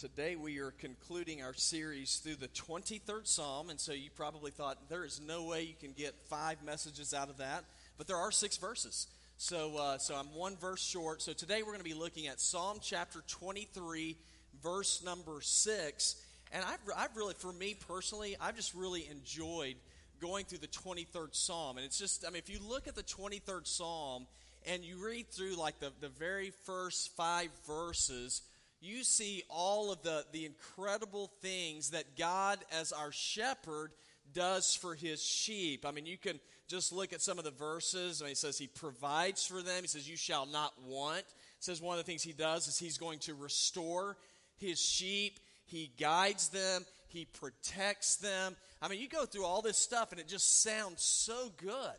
Today we are concluding our series through the 23rd Psalm, and so you probably thought there is no way you can get five messages out of that, but there are six verses. So, uh, so I'm one verse short. So today we're going to be looking at Psalm chapter 23, verse number six. And I've, I've really, for me personally, I've just really enjoyed going through the 23rd Psalm. And it's just, I mean, if you look at the 23rd Psalm and you read through like the, the very first five verses, you see all of the, the incredible things that God, as our shepherd, does for his sheep. I mean, you can just look at some of the verses. I mean, he says he provides for them. He says, You shall not want. Says one of the things he does is he's going to restore his sheep. He guides them. He protects them. I mean, you go through all this stuff and it just sounds so good.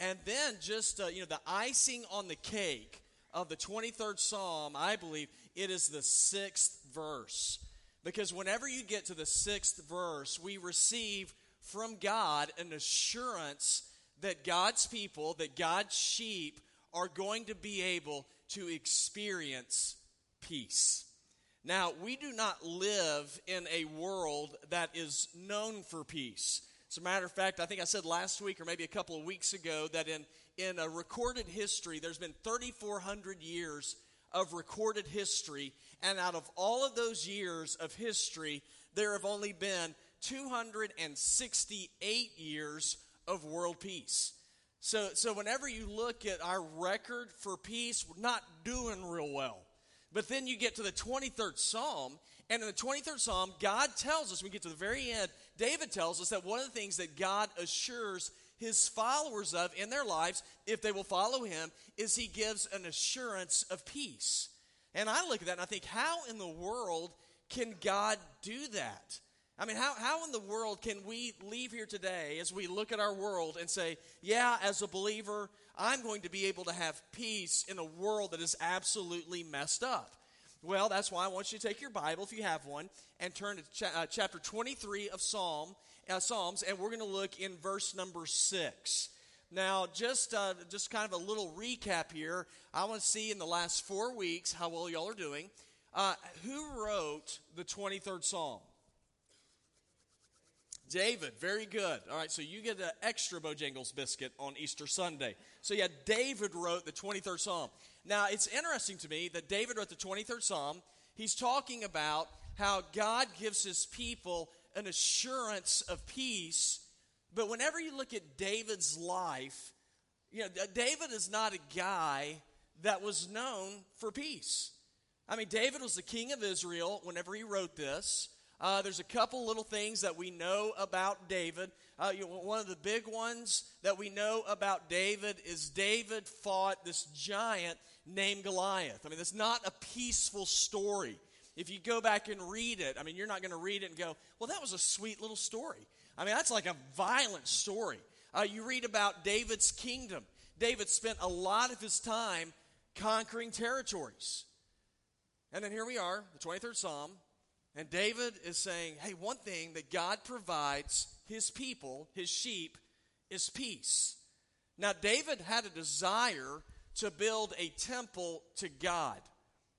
And then just, uh, you know, the icing on the cake of the 23rd Psalm, I believe, it is the sixth verse. Because whenever you get to the sixth verse, we receive from God an assurance that God's people, that God's sheep, are going to be able to experience peace. Now, we do not live in a world that is known for peace. As a matter of fact, I think I said last week or maybe a couple of weeks ago that in, in a recorded history, there's been 3,400 years of recorded history, and out of all of those years of history, there have only been 268 years of world peace. So, so whenever you look at our record for peace, we're not doing real well. But then you get to the 23rd Psalm, and in the 23rd Psalm, God tells us, we get to the very end, David tells us that one of the things that God assures his followers of in their lives, if they will follow him, is he gives an assurance of peace. And I look at that and I think, how in the world can God do that? I mean, how, how in the world can we leave here today as we look at our world and say, yeah, as a believer, I'm going to be able to have peace in a world that is absolutely messed up? Well, that's why I want you to take your Bible, if you have one, and turn to uh, chapter 23 of Psalm, uh, Psalms, and we're going to look in verse number 6. Now, just uh, just kind of a little recap here. I want to see in the last four weeks how well y'all are doing. Uh, who wrote the 23rd Psalm? David, very good. All right, so you get an extra Bojangles biscuit on Easter Sunday. So, yeah, David wrote the 23rd Psalm. Now, it's interesting to me that David wrote the 23rd Psalm. He's talking about how God gives his people an assurance of peace. But whenever you look at David's life, you know, David is not a guy that was known for peace. I mean, David was the king of Israel whenever he wrote this. Uh, there's a couple little things that we know about David. Uh, you know, one of the big ones that we know about David is David fought this giant named Goliath. I mean, it's not a peaceful story. If you go back and read it, I mean, you're not going to read it and go, well, that was a sweet little story. I mean, that's like a violent story. Uh, you read about David's kingdom. David spent a lot of his time conquering territories. And then here we are, the 23rd Psalm, and David is saying, hey, one thing that God provides his people, his sheep, is peace. Now, David had a desire to build a temple to God,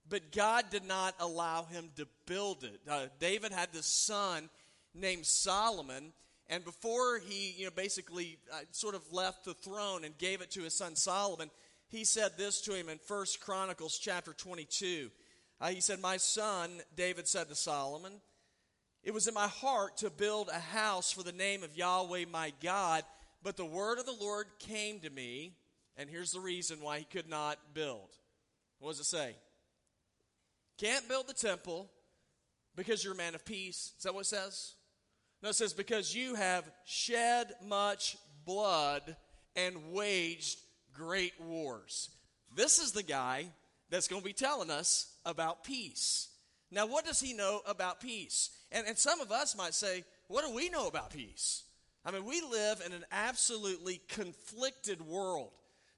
but God did not allow him to build it. Uh, David had this son named Solomon, and before he, you know, basically uh, sort of left the throne and gave it to his son Solomon, he said this to him in First Chronicles chapter 22. Uh, he said, My son, David said to Solomon, it was in my heart to build a house for the name of Yahweh my God, but the word of the Lord came to me, and here's the reason why he could not build. What does it say? Can't build the temple because you're a man of peace. Is that what it says? No, it says, because you have shed much blood and waged great wars. This is the guy that's going to be telling us about peace. Now, what does he know about peace? And, and some of us might say, what do we know about peace? I mean, we live in an absolutely conflicted world.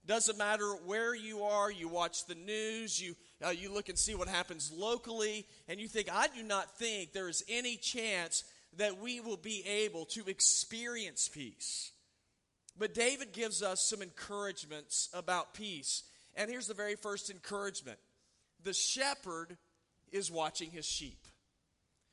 Doesn't matter where you are, you watch the news, you, uh, you look and see what happens locally, and you think, I do not think there is any chance that we will be able to experience peace. But David gives us some encouragements about peace. And here's the very first encouragement the shepherd is watching his sheep.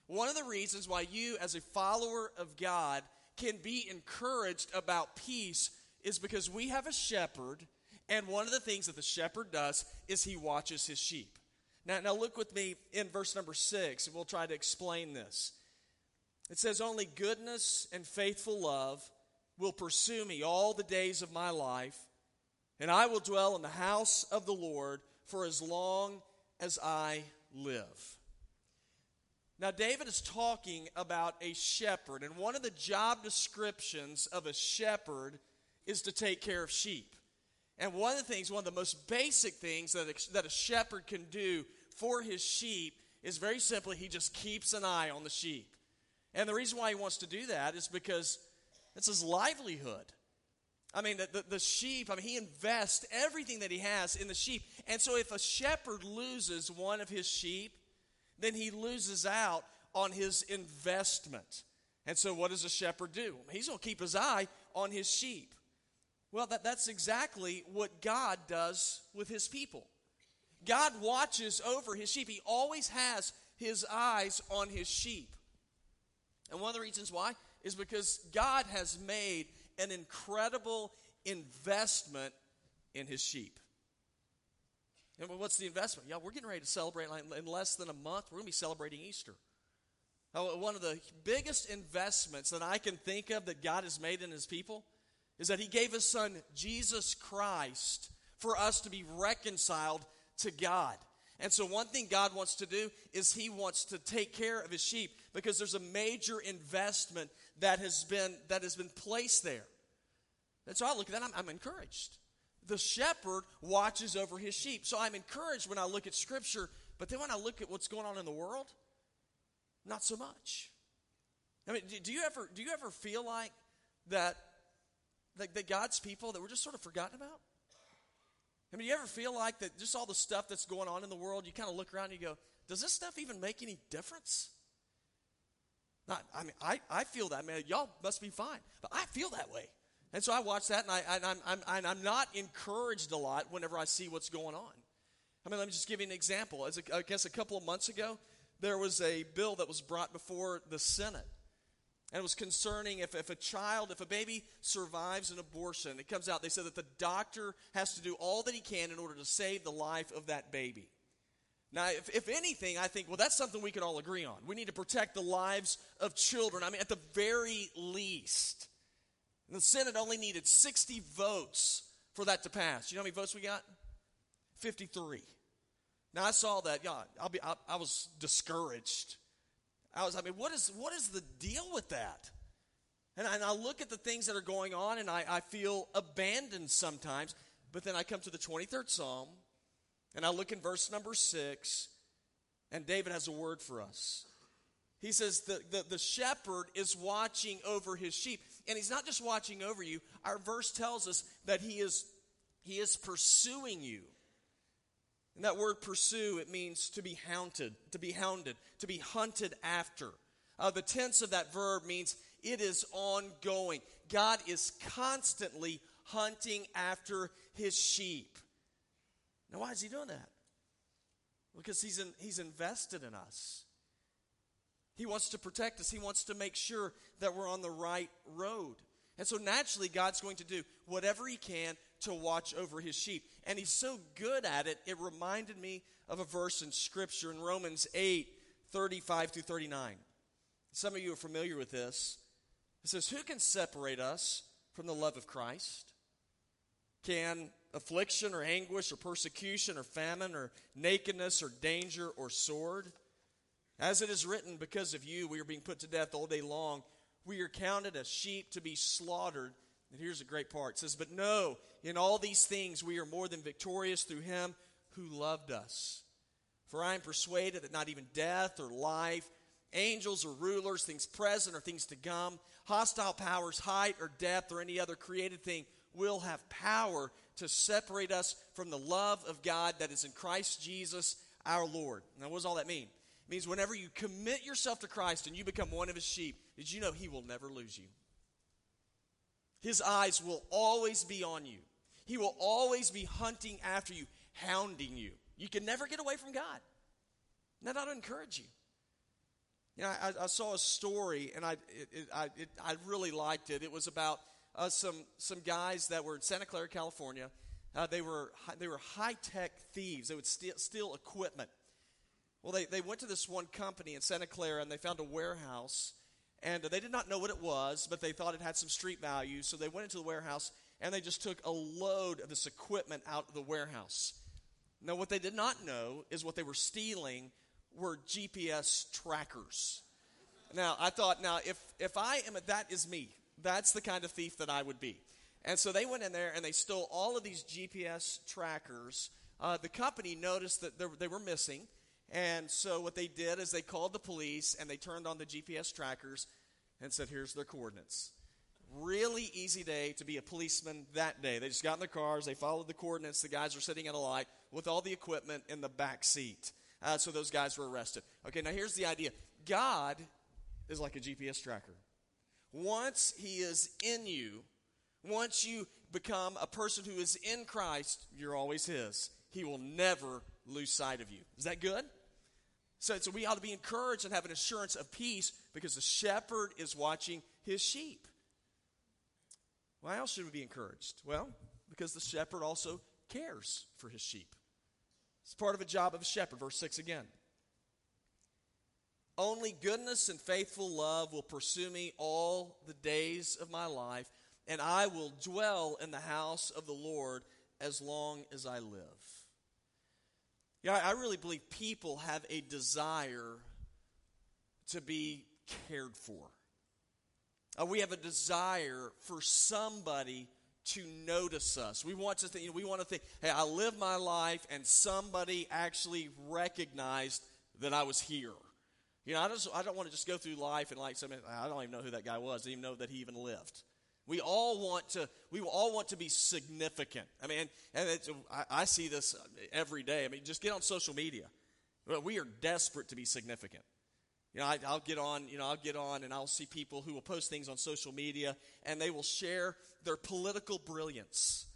One of the reasons why you, as a follower of God, can be encouraged about peace is because we have a shepherd, and one of the things that the shepherd does is he watches his sheep. Now, now look with me in verse number six, and we'll try to explain this. It says, Only goodness and faithful love will pursue me all the days of my life, and I will dwell in the house of the Lord for as long as I live. Now, David is talking about a shepherd, and one of the job descriptions of a shepherd is to take care of sheep. And one of the things, one of the most basic things that a, that a shepherd can do for his sheep is very simply he just keeps an eye on the sheep. And the reason why he wants to do that is because it's his livelihood. I mean, the, the, the, sheep, I mean, he invests everything that he has in the sheep. And so if a shepherd loses one of his sheep, then he loses out on his investment. And so what does a shepherd do? He's going to keep his eye on his sheep. Well, that, that's exactly what God does with his people. God watches over his sheep, he always has his eyes on his sheep. And one of the reasons why is because God has made an incredible investment in his sheep. And what's the investment? Yeah, we're getting ready to celebrate in less than a month. We're going to be celebrating Easter. Uh, one of the biggest investments that I can think of that God has made in his people is that he gave his son Jesus Christ for us to be reconciled to God. And so, one thing God wants to do is He wants to take care of His sheep because there's a major investment that has been that has been placed there. And so I look at that, I'm, I'm encouraged. The shepherd watches over his sheep. So I'm encouraged when I look at Scripture, but then when I look at what's going on in the world, not so much. I mean, do you ever do you ever feel like that that, that God's people that we're just sort of forgotten about? I mean, you ever feel like that just all the stuff that's going on in the world, you kind of look around and you go, does this stuff even make any difference? Not, I mean, I, I feel that, man. Y'all must be fine. But I feel that way. And so I watch that, and, I, and I'm, I'm, I'm not encouraged a lot whenever I see what's going on. I mean, let me just give you an example. As a, I guess a couple of months ago, there was a bill that was brought before the Senate. And it was concerning if, if a child, if a baby survives an abortion, it comes out, they said that the doctor has to do all that he can in order to save the life of that baby. Now, if, if anything, I think, well, that's something we can all agree on. We need to protect the lives of children. I mean, at the very least. The Senate only needed 60 votes for that to pass. You know how many votes we got? 53. Now, I saw that. Yeah, I'll be, I, I was discouraged I was, I mean, what is, what is the deal with that? And I, and I look at the things that are going on and I, I feel abandoned sometimes. But then I come to the 23rd Psalm and I look in verse number 6, and David has a word for us. He says the, the, the, shepherd is watching over his sheep. And he's not just watching over you. Our verse tells us that he is, he is pursuing you. And that word pursue, it means to be hounded, to be hounded, to be hunted after. Uh, the tense of that verb means it is ongoing. God is constantly hunting after his sheep. Now, why is he doing that? Because he's, in, he's invested in us. He wants to protect us, he wants to make sure that we're on the right road. And so, naturally, God's going to do whatever he can to watch over his sheep. And he's so good at it, it reminded me of a verse in Scripture in Romans 8 35 through 39. Some of you are familiar with this. It says, Who can separate us from the love of Christ? Can affliction or anguish or persecution or famine or nakedness or danger or sword? As it is written, because of you we are being put to death all day long. We are counted as sheep to be slaughtered. And here's a great part. It says, But no, in all these things we are more than victorious through him who loved us. For I am persuaded that not even death or life, angels or rulers, things present or things to come, hostile powers, height or depth, or any other created thing will have power to separate us from the love of God that is in Christ Jesus our Lord. Now, what does all that mean? It means whenever you commit yourself to Christ and you become one of his sheep, did you know he will never lose you? His eyes will always be on you. He will always be hunting after you, hounding you. You can never get away from God. Now, That encourage you. You know, I, I saw a story, and I, it, it, I, it, I really liked it. It was about uh, some, some guys that were in Santa Clara, California. Uh, they were, they were high tech thieves, they would steal, steal equipment. Well, they, they went to this one company in Santa Clara and they found a warehouse. And they did not know what it was, but they thought it had some street value. So they went into the warehouse and they just took a load of this equipment out of the warehouse. Now, what they did not know is what they were stealing were GPS trackers. Now, I thought, now, if, if I am, that is me. That's the kind of thief that I would be. And so they went in there and they stole all of these GPS trackers. Uh, the company noticed that they were missing. And so what they did is they called the police and they turned on the GPS trackers and said, here's their coordinates. Really easy day to be a policeman that day. They just got in their cars, they followed the coordinates. The guys were sitting at a light with all the equipment in the back seat. Uh, so those guys were arrested. Okay, now here's the idea God is like a GPS tracker. Once He is in you, once you become a person who is in Christ, you're always His. He will never lose sight of you. Is that good? So, so we ought to be encouraged and have an assurance of peace because the shepherd is watching his sheep. Why else should we be encouraged? Well, because the shepherd also cares for his sheep. It's part of a job of a shepherd. Verse 6 again. Only goodness and faithful love will pursue me all the days of my life, and I will dwell in the house of the Lord as long as I live. Yeah, I really believe people have a desire to be cared for. Uh, we have a desire for somebody to notice us. We want to think, you know, we want to think, hey, I live my life and somebody actually recognized that I was here. You know, I, just, I don't want to just go through life and like, I don't even know who that guy was. I didn't even know that he even lived. We all want to. We all want to be significant. I mean, and I, I see this every day. I mean, just get on social media. We are desperate to be significant. You know, I, will get on. You know, I'll get on, and I'll see people who will post things on social media, and they will share their political brilliance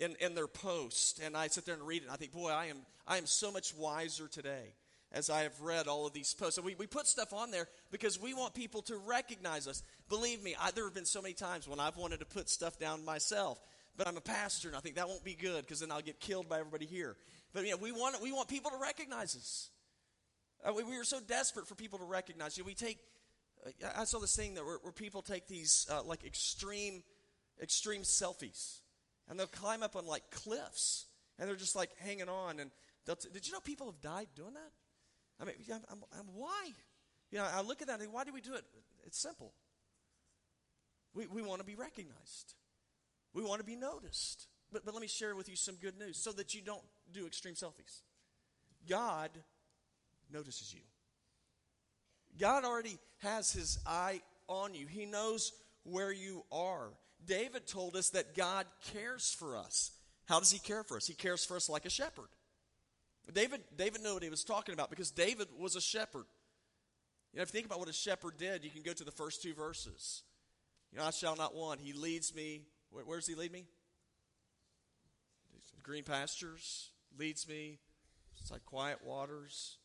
in, in their post. And I sit there and read it, and I think, boy, I am I am so much wiser today as I have read all of these posts. And we, we put stuff on there because we want people to recognize us. Believe me, I, there have been so many times when I've wanted to put stuff down myself, but I'm a pastor and I think that won't be good because then I'll get killed by everybody here. But yeah, we want, we want people to recognize us. Uh, we, we are so desperate for people to recognize you. We take, uh, I saw this thing that where, where people take these uh, like extreme, extreme selfies and they'll climb up on like cliffs and they're just like hanging on. And t- did you know people have died doing that? I mean, I'm, I'm, I'm, why? You know, I look at that and think, why do we do it? It's simple. We, we want to be recognized. We want to be noticed. But, but let me share with you some good news so that you don't do extreme selfies. God notices you. God already has his eye on you. He knows where you are. David told us that God cares for us. How does he care for us? He cares for us like a shepherd. David, David knew what he was talking about because David was a shepherd. You know, if you think about what a shepherd did, you can go to the first two verses. You know, I shall not want. He leads me. Where, where does he lead me? Green pastures. Leads me. It's like quiet waters.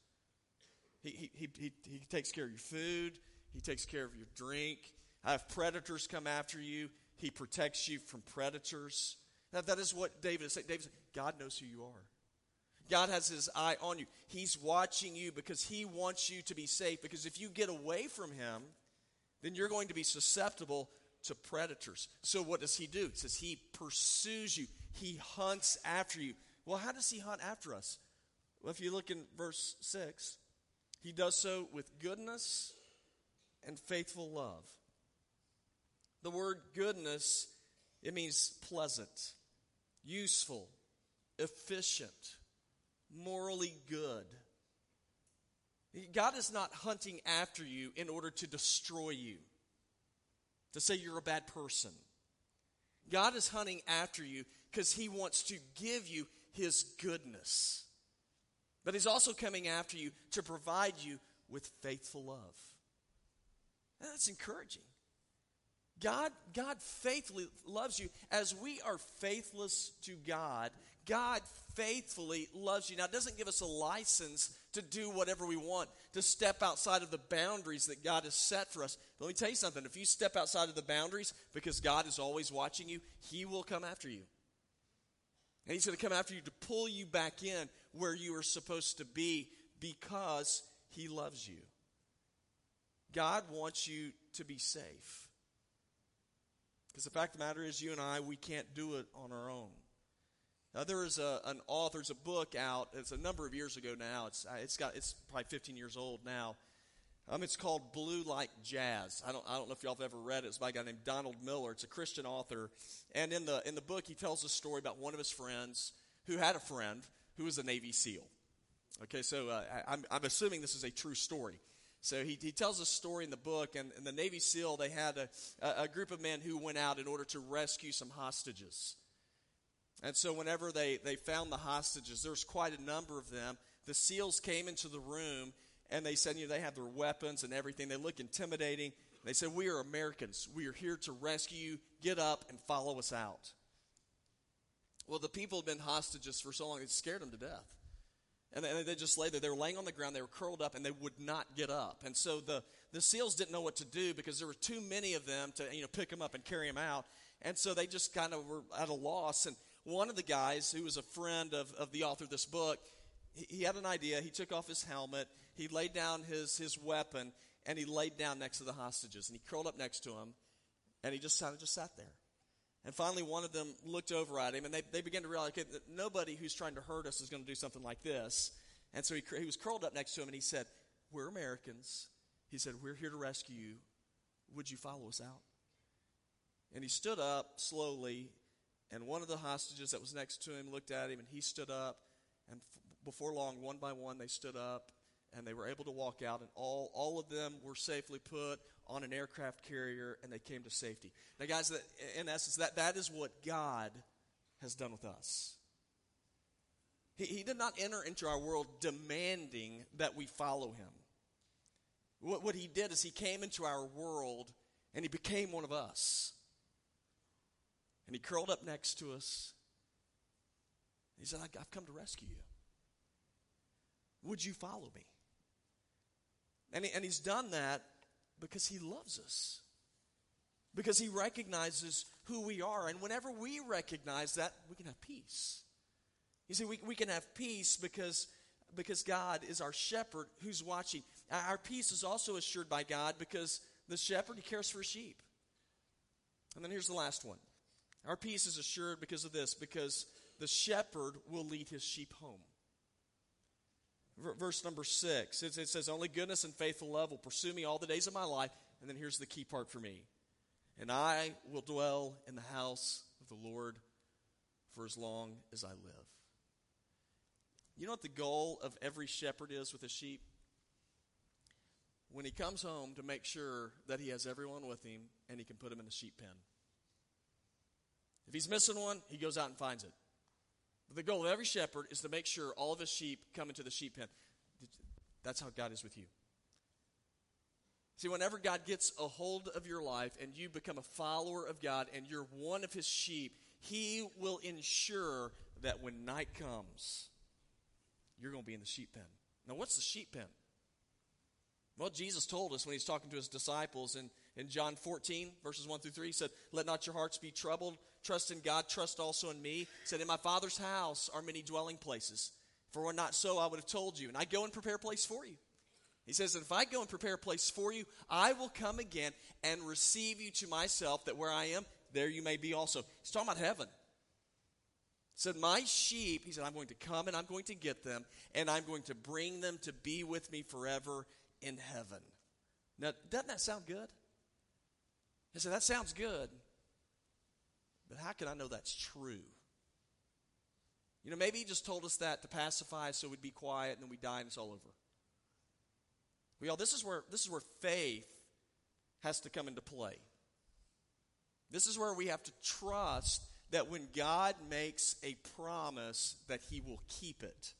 He, he, he, he, takes care of your food. He takes care of your drink. I have predators come after you. He protects you from predators. Now, that is what David is saying. David said, God knows who you are. God has his eye on you. He's watching you because he wants you to be safe. Because if you get away from him, then you're going to be susceptible to predators. So what does he do? It says he pursues you. He hunts after you. Well, how does he hunt after us? Well, if you look in verse 6, he does so with goodness and faithful love. The word goodness, it means pleasant, useful, efficient morally good. God is not hunting after you in order to destroy you, to say you're a bad person. God is hunting after you because He wants to give you His goodness. But He's also coming after you to provide you with faithful love. that's encouraging. God, God faithfully loves you as we are faithless to God. God faithfully loves you. Now, it doesn't give us a license to do whatever we want, to step outside of the boundaries that God has set for us. But let me tell you something if you step outside of the boundaries because God is always watching you, He will come after you. And He's going to come after you to pull you back in where you are supposed to be because He loves you. God wants you to be safe. Because the fact of the matter is, you and I, we can't do it on our own. Now, there is a, an author, there's a book out, it's a number of years ago now, it's, uh, it's, got, it's probably 15 years old now. Um, it's called Blue Like Jazz. I don't, I don't know if y'all have ever read it. It's by a guy named Donald Miller. It's a Christian author. And in the, in the book, he tells a story about one of his friends who had a friend who was a Navy SEAL. Okay, so uh, I, I'm, I'm assuming this is a true story. So he, he tells a story in the book, and, and the Navy SEAL, they had a, a group of men who went out in order to rescue some hostages. And so, whenever they, they found the hostages, there's quite a number of them. The SEALs came into the room and they said, you know, they have their weapons and everything. They look intimidating. They said, We are Americans. We are here to rescue you. Get up and follow us out. Well, the people had been hostages for so long, it scared them to death. And they, they just lay there. They were laying on the ground. They were curled up, and they would not get up. And so the, the SEALs didn't know what to do because there were too many of them to you know pick them up and carry them out. And so they just kind of were at a loss. And one of the guys who was a friend of, of the author of this book, he, he had an idea. He took off his helmet, he laid down his, his weapon, and he laid down next to the hostages. And he curled up next to him, and he just kind of just sat there. And finally, one of them looked over at him, and they, they began to realize okay, that nobody who's trying to hurt us is going to do something like this. And so he, he was curled up next to him, and he said, We're Americans. He said, We're here to rescue you. Would you follow us out? And he stood up slowly, and one of the hostages that was next to him looked at him, and he stood up. And f- before long, one by one, they stood up, and they were able to walk out, and all, all of them were safely put on an aircraft carrier, and they came to safety. Now, guys, that, in essence, that, that is what God has done with us. He, he did not enter into our world demanding that we follow him. What, what he did is he came into our world and he became one of us. And he curled up next to us. He said, I've come to rescue you. Would you follow me? And, he, and he's done that because he loves us. Because he recognizes who we are. And whenever we recognize that, we can have peace. You see, we, we can have peace because, because God is our shepherd who's watching. Our peace is also assured by God because the shepherd, he cares for sheep. And then here's the last one. Our peace is assured because of this, because the shepherd will lead his sheep home. Verse number six, it, says, Only goodness and faithful love will pursue me all the days of my life. And then here's the key part for me. And I will dwell in the house of the Lord for as long as I live. You know what the goal of every shepherd is with a sheep? When he comes home to make sure that he has everyone with him and he can put them in the sheep pen. If he's missing one, he goes out and finds it. But the goal of every shepherd is to make sure all of his sheep come into the sheep pen. That's how God is with you. See, whenever God gets a hold of your life and you become a follower of God and you're one of his sheep, he will ensure that when night comes, you're going to be in the sheep pen. Now, what's the sheep pen? Well, Jesus told us when he's talking to his disciples in, in John 14, verses 1 through 3, he said, Let not your hearts be troubled. Trust in God, trust also in me. He said, In my Father's house are many dwelling places. For were not so, I would have told you. And I go and prepare a place for you. He says, If I go and prepare a place for you, I will come again and receive you to myself, that where I am, there you may be also. He's talking about heaven said, My sheep, he said, I'm going to come and I'm going to get them, and I'm going to bring them to be with me forever in heaven. Now, doesn't that sound good? I said, That sounds good. But how can I know that's true? You know, maybe he just told us that to pacify so we'd be quiet and then we die and it's all over. Well, this is where this is where faith has to come into play. This is where we have to trust that when God makes a promise, that he will keep it.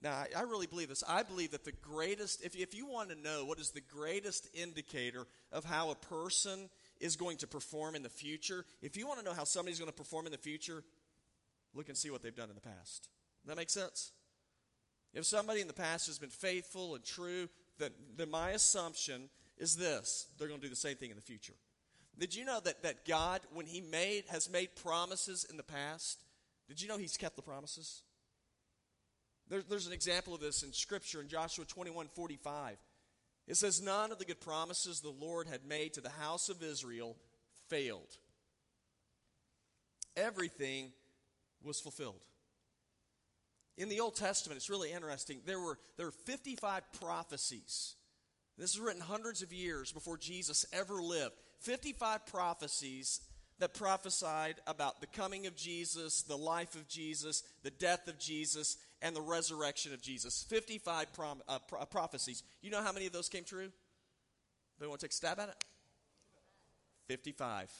Now, I, I really believe this. I believe that the greatest, if, if you want to know what is the greatest indicator of how a person is going to perform in the future, if you want to know how somebody's going to perform in the future, look and see what they've done in the past. That makes sense? If somebody in the past has been faithful and true, then, then my assumption is this they're going to do the same thing in the future. Did you know that, that God, when He made, has made promises in the past, did you know He's kept the promises? There, there's an example of this in Scripture in Joshua 21 45. It says, None of the good promises the Lord had made to the house of Israel failed. Everything was fulfilled. In the Old Testament, it's really interesting. There were, there were 55 prophecies. This is written hundreds of years before Jesus ever lived. 55 prophecies that prophesied about the coming of Jesus, the life of Jesus, the death of Jesus, and the resurrection of Jesus. 55 prom, uh, pro- uh, prophecies. You know how many of those came true? You want to take a stab at it? 55.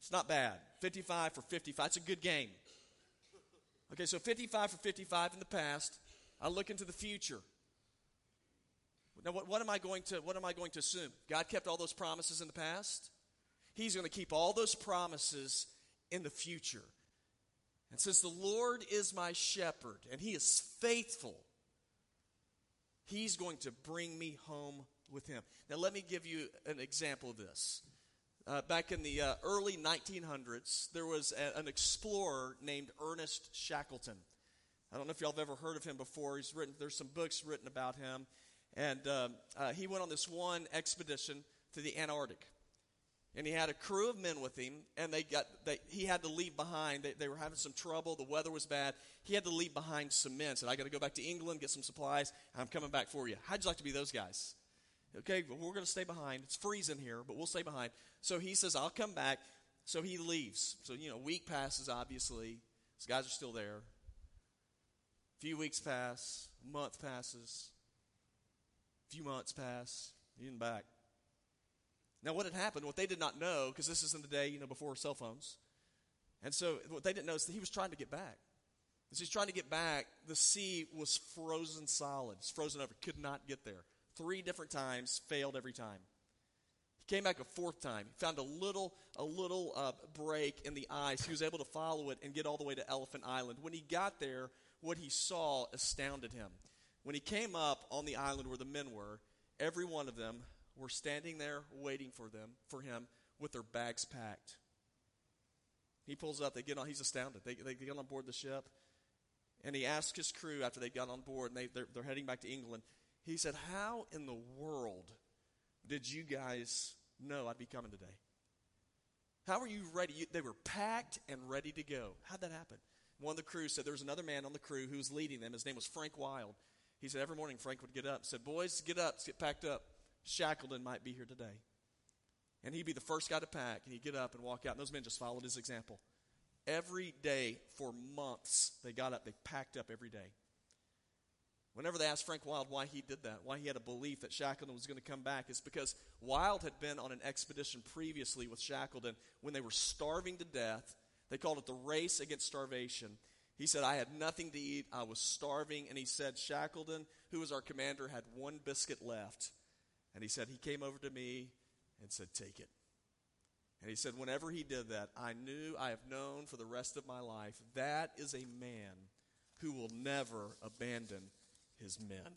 It's not bad. 55 for 55. It's a good game. Okay, so 55 for 55 in the past. I look into the future. Now, what, what, am I going to what am I going to assume? God kept all those promises in the past. He's going to keep all those promises in the future. And since the Lord is my shepherd and He is faithful, He's going to bring me home with Him. Now, let me give you an example of this. Uh, back in the uh, early 1900s, there was a, an explorer named Ernest Shackleton. I don't know if y'all have ever heard of him before. He's written, there's some books written about him. And um, uh, he went on this one expedition to the Antarctic. And he had a crew of men with him, and they got they, he had to leave behind. They, they were having some trouble. The weather was bad. He had to leave behind some men. Said, "I got to go back to England, get some supplies. I'm coming back for you." How'd you like to be those guys? Okay, well, we're going to stay behind. It's freezing here, but we'll stay behind. So he says, I'll come back. So he leaves. So, you know, week passes, obviously. These guys are still there. A few weeks pass, a month passes, a few months pass, he isn't back. Now, what had happened, what they did not know, because this is in the day, you know, before cell phones. And so what they didn't know is that he was trying to get back. As he's trying to get back, the sea was frozen solid. It's frozen over, could not get there. Three different times, failed every time. He came back a fourth time. He found a little, a little uh, break in the ice. He was able to follow it and get all the way to Elephant Island. When he got there, what he saw astounded him. When he came up on the island where the men were, every one of them were standing there waiting for them, for him, with their bags packed. He pulls up. They get on. He's astounded. They, they get on board the ship, and he asks his crew after they got on board, and they, they're, they're heading back to England. He said, How in the world did you guys know I'd be coming today? How were you ready? You, they were packed and ready to go. How'd that happen? One of the crew said there was another man on the crew who was leading them. His name was Frank Wild. He said every morning Frank would get up, said, Boys, get up, get packed up. Shackleton might be here today. And he'd be the first guy to pack, and he'd get up and walk out. And those men just followed his example. Every day for months, they got up, they packed up every day. Whenever they asked Frank Wild why he did that, why he had a belief that Shackleton was going to come back, it's because Wild had been on an expedition previously with Shackleton when they were starving to death. They called it the race against starvation. He said, I had nothing to eat. I was starving. And he said, Shackleton, who was our commander, had one biscuit left. And he said, He came over to me and said, Take it. And he said, Whenever he did that, I knew, I have known for the rest of my life, that is a man who will never abandon his men.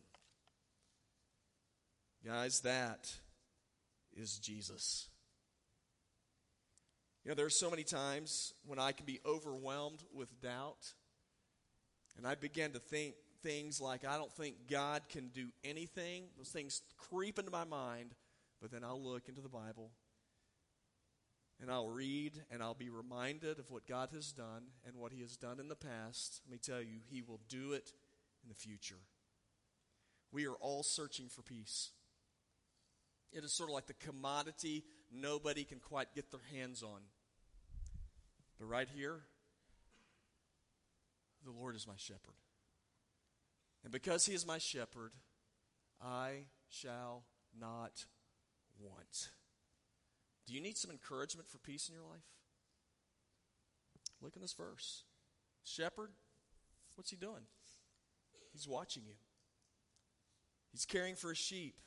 Guys, that is Jesus. You know, there are so many times when I can be overwhelmed with doubt, and I begin to think things like, I don't think God can do anything. Those things creep into my mind, but then I'll look into the Bible and I'll read and I'll be reminded of what God has done and what He has done in the past. Let me tell you, He will do it in the future. We are all searching for peace. It is sort of like the commodity nobody can quite get their hands on. But right here, the Lord is my shepherd. And because he is my shepherd, I shall not want. Do you need some encouragement for peace in your life? Look in this verse. Shepherd, what's he doing? He's watching you. He's caring for his sheep.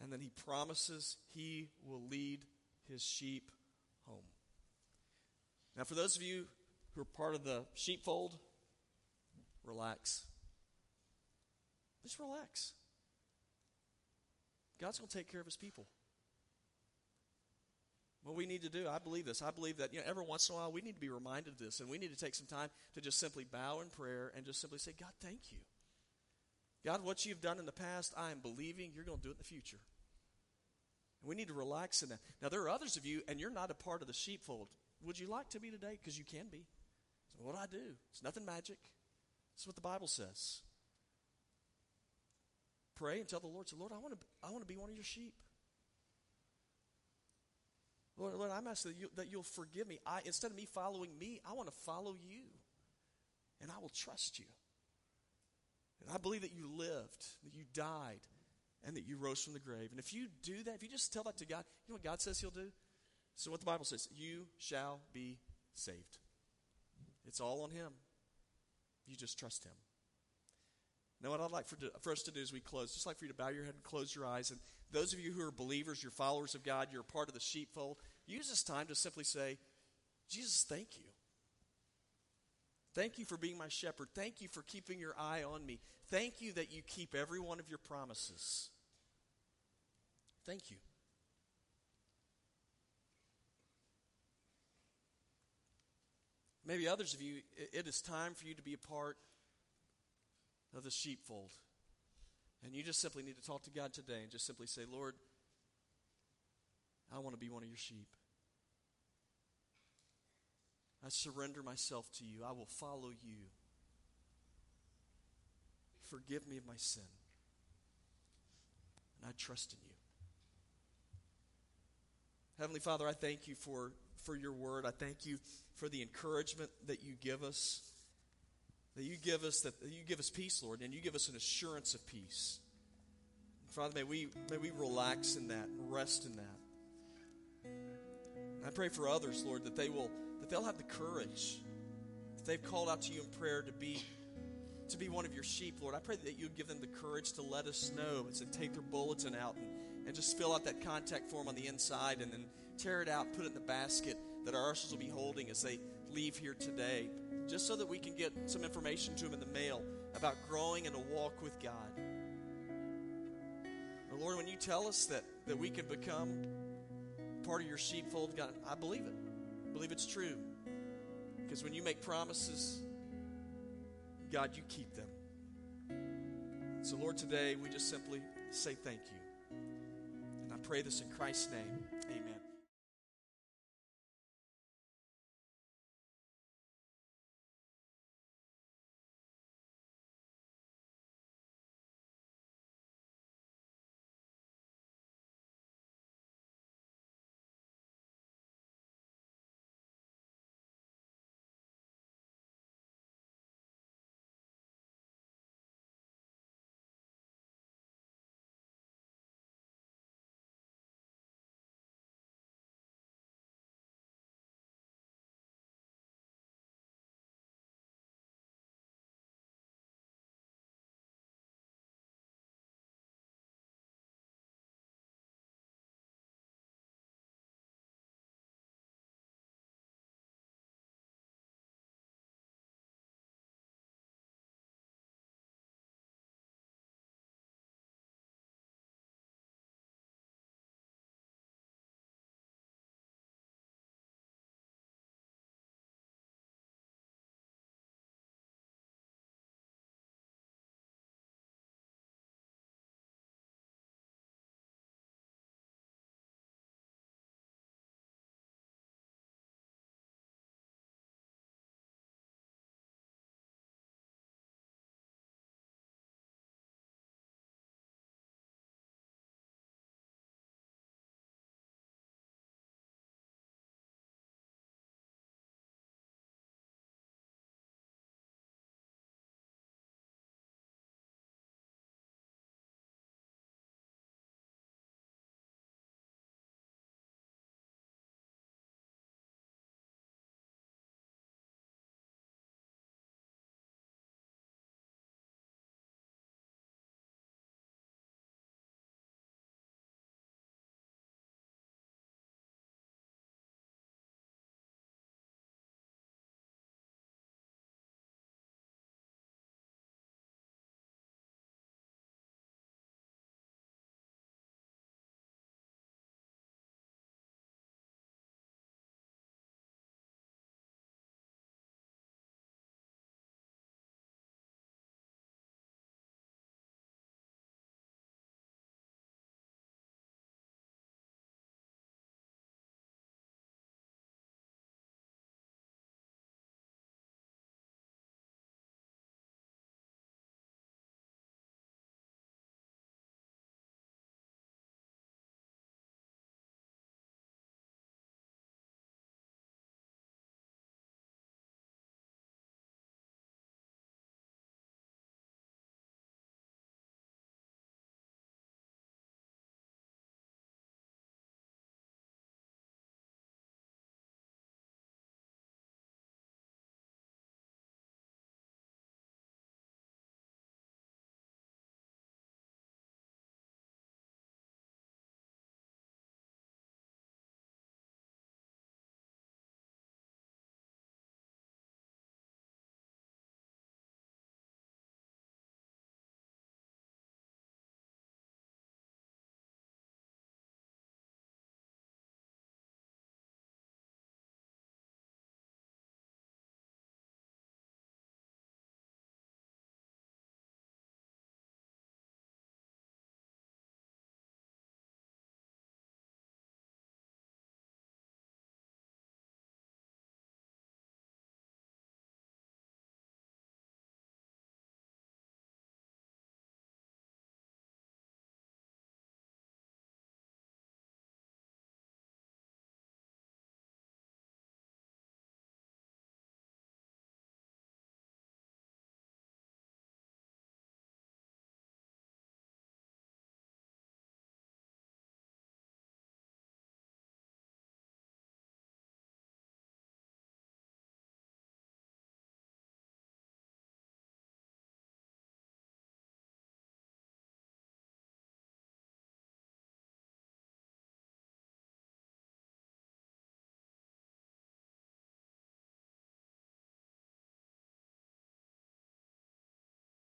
And then he promises he will lead his sheep home. Now, for those of you who are part of the sheepfold, relax. Just relax. God's going to take care of his people. What we need to do, I believe this. I believe that you know, every once in a while we need to be reminded of this, and we need to take some time to just simply bow in prayer and just simply say, God, thank you. God, what you've done in the past, I am believing you're going to do it in the future. And we need to relax in that. Now, there are others of you, and you're not a part of the sheepfold. Would you like to be today? Because you can be. So what do I do? It's nothing magic. It's what the Bible says. Pray and tell the Lord, say, Lord, I want to, I want to be one of your sheep. Lord, Lord I'm asking that, you, that you'll forgive me. I, instead of me following me, I want to follow you. And I will trust you. And I believe that you lived, that you died, and that you rose from the grave. And if you do that, if you just tell that to God, you know what God says He'll do? So, what the Bible says, you shall be saved. It's all on Him. You just trust Him. Now, what I'd like for, for us to do as we close, just like for you to bow your head and close your eyes. And those of you who are believers, you're followers of God, you're part of the sheepfold, use this time to simply say, Jesus, thank you. Thank you for being my shepherd. Thank you for keeping your eye on me. Thank you that you keep every one of your promises. Thank you. Maybe others of you, it is time for you to be a part of the sheepfold. And you just simply need to talk to God today and just simply say, Lord, I want to be one of your sheep. I surrender myself to you. I will follow you. Forgive me of my sin. And I trust in you. Heavenly Father, I thank you for, for your word. I thank you for the encouragement that you give us. That you give us that you give us peace, Lord, and you give us an assurance of peace. Father, may we may we relax in that, rest in that. And I pray for others, Lord, that they will that they'll have the courage that they've called out to you in prayer to be to be one of your sheep, Lord. I pray that you would give them the courage to let us know and to take their bulletin out and, and just fill out that contact form on the inside and then tear it out, put it in the basket that our ushers will be holding as they leave here today, just so that we can get some information to them in the mail about growing in a walk with God. But Lord, when you tell us that, that we can become part of your sheepfold, God, I believe it. I believe it's true. Because when you make promises, God, you keep them. So, Lord, today we just simply say thank you. And I pray this in Christ's name. Amen.